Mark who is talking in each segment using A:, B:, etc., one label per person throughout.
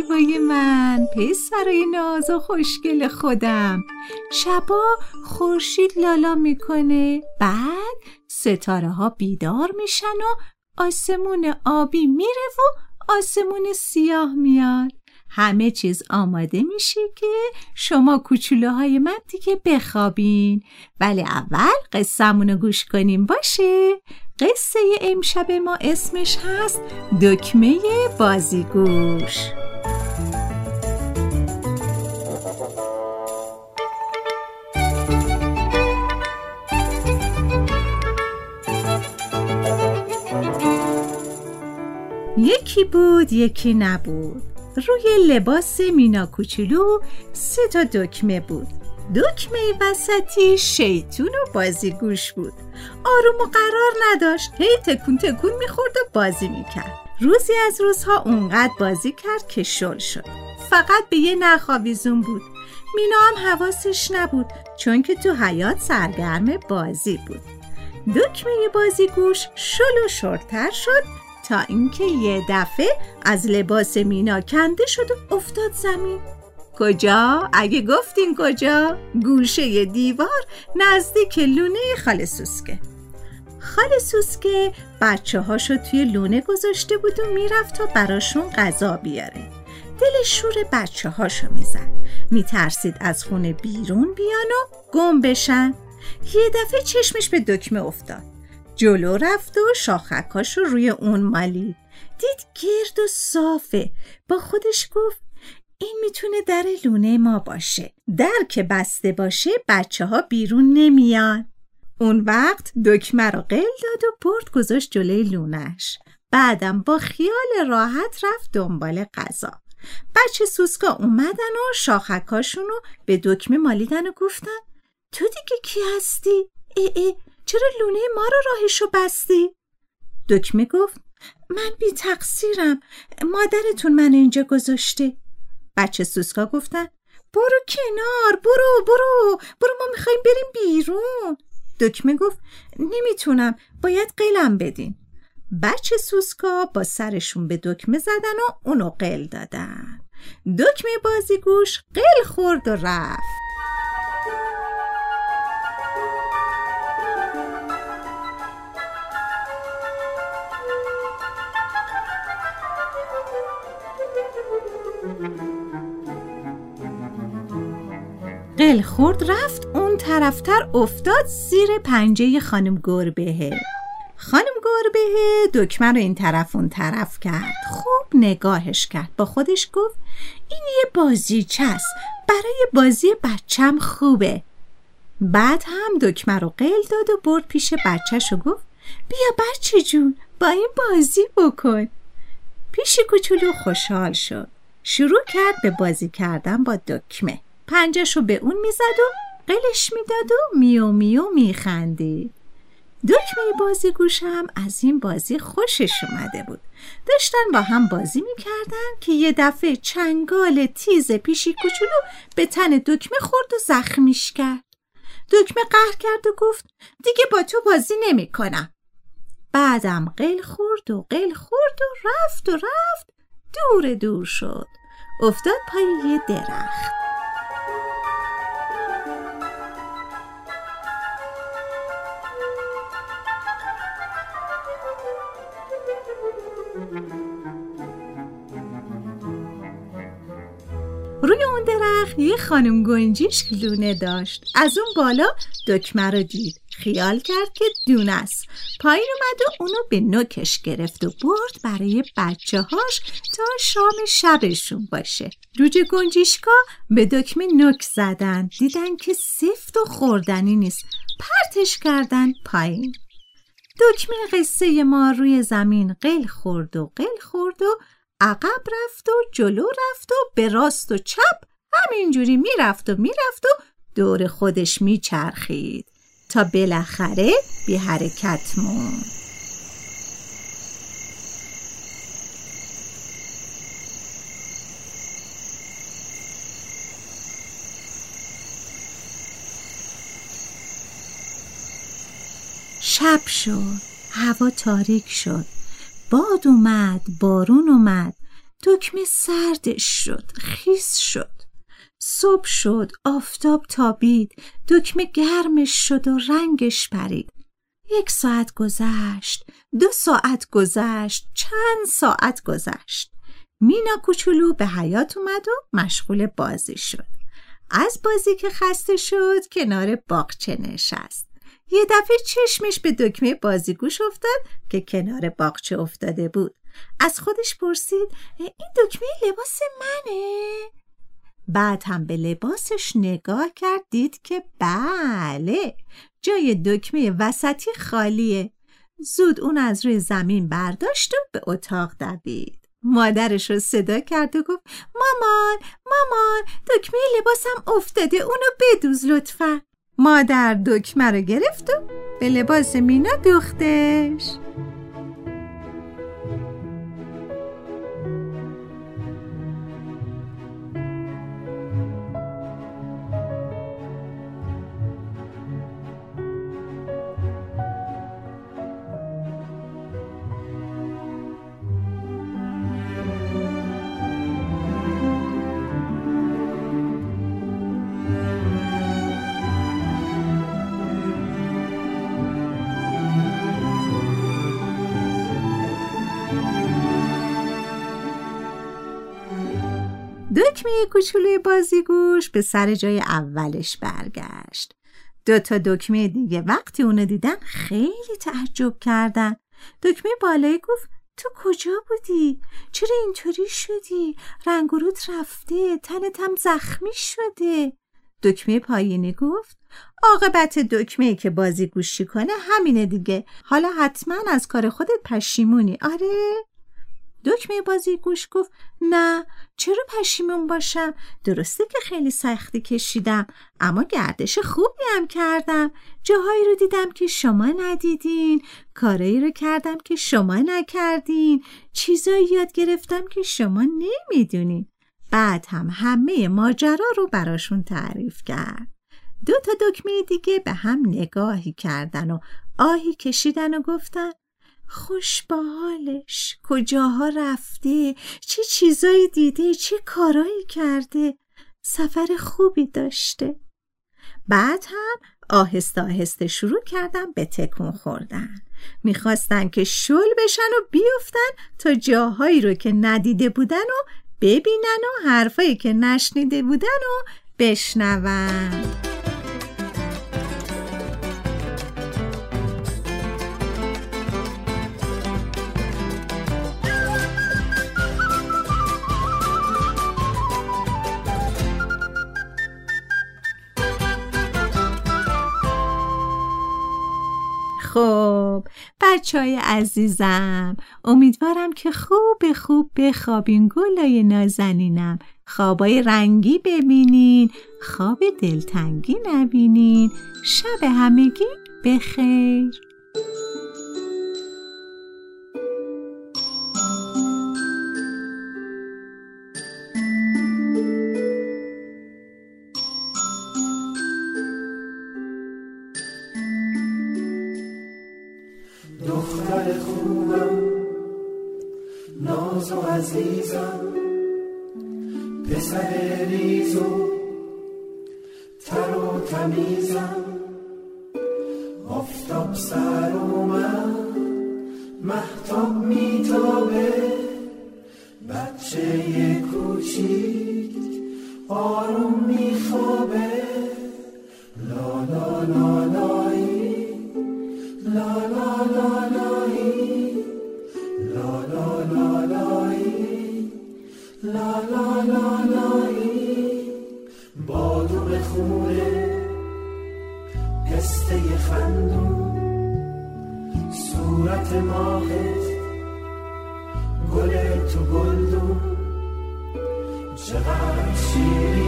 A: زیبای من پسرای ناز و خوشگل خودم. شبا خورشید لالا می‌کنه بعد ستاره ها بیدار میشن و آسمون آبی میره و آسمون سیاه میاد. همه چیز آماده میشه که شما کوچولوهای من دیگه بخوابین. ولی اول قصهمون گوش کنیم باشه؟ قصه امشب ما اسمش هست دکمه بازیگوش. یکی بود یکی نبود. روی لباس مینا کوچولو سه تا دکمه بود. دکمه وسطی شیطون و بازیگوش بود. آروم و قرار نداشت. هی تکون تکون می‌خورد و بازی می‌کرد. روزی از روزها اونقدر بازی کرد که شل شد. فقط به یه نخاویزون بود. مینا هم حواسش نبود چون که تو حیات سرگرم بازی بود. دکمه بازیگوش شل و شرتر شد. تا اینکه یه دفعه از لباس مینا کنده شد و افتاد زمین. کجا؟ اگه گفتین کجا؟ گوشه دیوار نزدیک لونه خاله سوسکه خاله سوسکه بچه هاشو توی لونه گذاشته بود و می‌رفت تا براشون غذا بیاره. دل شور بچه هاشو می‌زد. میترسید از خونه بیرون بیان و گم بشن. یه دفعه چشمش به دکمه افتاد. جلو رفت و شاخکاش رو روی اون مالید. دید گرد و صافه. با خودش گفت این می‌تونه در لونه ما باشه. در که بسته باشه بچه ها بیرون نمیان. اون وقت دکمه رو قل داد و برد گذاشت جلوی لونش بعدم با خیال راحت رفت دنبال غذا. بچه سوسکا اومدن و شاخکاشون رو به دکمه مالیدن و گفتن تو دیگه کی هستی؟ ای ای چرا لونه ما رو راهشو بستی؟ دکمه گفت من بی تقصیرم مادرتون من اینجا گذاشته. بچه سوسکا گفتن برو کنار برو برو برو ما می‌خوایم بریم بیرون. دکمه گفت نمی‌تونم باید قلم بدین. بچه سوسکا با سرشون به دکمه زدن و اونو قل دادن. دکمه بازیگوش قل خورد و رفت. قل خورد رفت اون طرفتر افتاد زیر پنجه خانم گربهه. خانم گربه دکمه رو این طرف اون طرف کرد. خوب نگاهش کرد. با خودش گفت این یه بازی چست برای بازی بچم خوبه. بعد هم دکمه رو قل داد و برد پیش بچهش و گفت بیا بچه جون با این بازی بکن. پیش کوچولو خوشحال شد. شروع کرد به بازی کردن با دکمه. پنجهشو به اون می‌زد و قلش می‌داد و میو میو میخندید. دکمه بازیگوش هم از این بازی خوشش اومده بود. داشتن با هم بازی می‌کردن که یه دفعه چنگال تیز پیشی کوچولو به تن دکمه خورد و زخمیش کرد. دکمه قهر کرد و گفت دیگه با تو بازی نمی‌کنم. بعدم قل خورد و قل خورد و رفت و رفت. دور دور شد. افتاد پای یه درخت. روی اون درخت یه خانم گنجیش لونه داشت. از اون بالا دکمه رو دید. خیال کرد که دون است. پایین اومد و اونو به نوکش گرفت و برد برای بچه هاش تا شام شبشون باشه. جوجه گنجیشکا به دکمه نوک زدن. دیدن که سفت و خوردنی نیست. پرتش کردن پایین. دکمه قصه ما روی زمین قل خورد و قل خورد و عقب رفت و جلو رفت و به راست و چپ همینجوری می‌رفت و می‌رفت و دور خودش میچرخید تا بالاخره بی حرکت موند. شب شد هوا تاریک شد. باد اومد بارون اومد. دکمه سردش شد خیس شد. صبح شد آفتاب تابید دکمه گرمش شد و رنگش پرید. یک ساعت گذشت دو ساعت گذشت چند ساعت گذشت. مینا کوچولو به حیات اومد و مشغول بازی شد. از بازی که خسته شد کنار باغچه نشست. یه دفعه چشمش به دکمه بازیگوش افتاد که کنار باغچه افتاده بود. از خودش پرسید این دکمه لباس منه؟ بعد هم به لباسش نگاه کرد دید که بله جای دکمه وسطی خالیه. زود اون از روی زمین برداشت و به اتاق دوید. مادرش رو صدا کرد و گفت مامان مامان دکمه لباسم افتاده اونو بدوز لطفا. مادر دکمه رو گرفت و به لباس مینا دوختش. دکمه کوچولوی بازیگوش به سر جای اولش برگشت دو تا دکمه دیگه وقتی اونو دیدن خیلی تعجب کردن دکمه بالایی گفت تو کجا بودی؟ چرا اینطوری شدی؟ رنگروت رفته تنت هم زخمی شده دکمه پایینی گفت عاقبت دکمه که بازی گوشی کنه همینه دیگه حالا حتما از کار خودت پشیمونی آره؟ دکمه بازی گوش گفت نه چرا پشیمون باشم؟ درسته که خیلی سختی کشیدم اما گردش خوبی هم کردم. جاهایی رو دیدم که شما ندیدین کارایی رو کردم که شما نکردین چیزایی یاد گرفتم که شما نمی‌دونین. بعد هم همه ماجرا رو براشون تعریف کرد. دو تا دکمه دیگه به هم نگاهی کردن و آهی کشیدن و گفتن خوش با حالش کجاها رفته چه چیزایی دیده چه کارایی کرده سفر خوبی داشته بعد هم آهسته آهسته شروع کردن به تکون خوردن. می‌خواستن که شل بشن و بیفتن تا جاهایی رو که ندیده بودن و ببینن و حرفایی که نشنیده بودن و بشنون. بچه های عزیزم امیدوارم که خوب خوب بخوابین. گلای نازنینم خوابای رنگی ببینین خواب دلتنگی نبینین. شب همگی بخیر.
B: دختر خوبم. ناز و عزیزم. پسر ریز و تر و تمیزم. آفتاب سر و من محتاب میتابه.
A: بچه کوچیک آروم میخوابه. لا لا لا لای صورت ماهت گل تو گلدون. چقدر شیرینی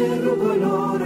A: میباره از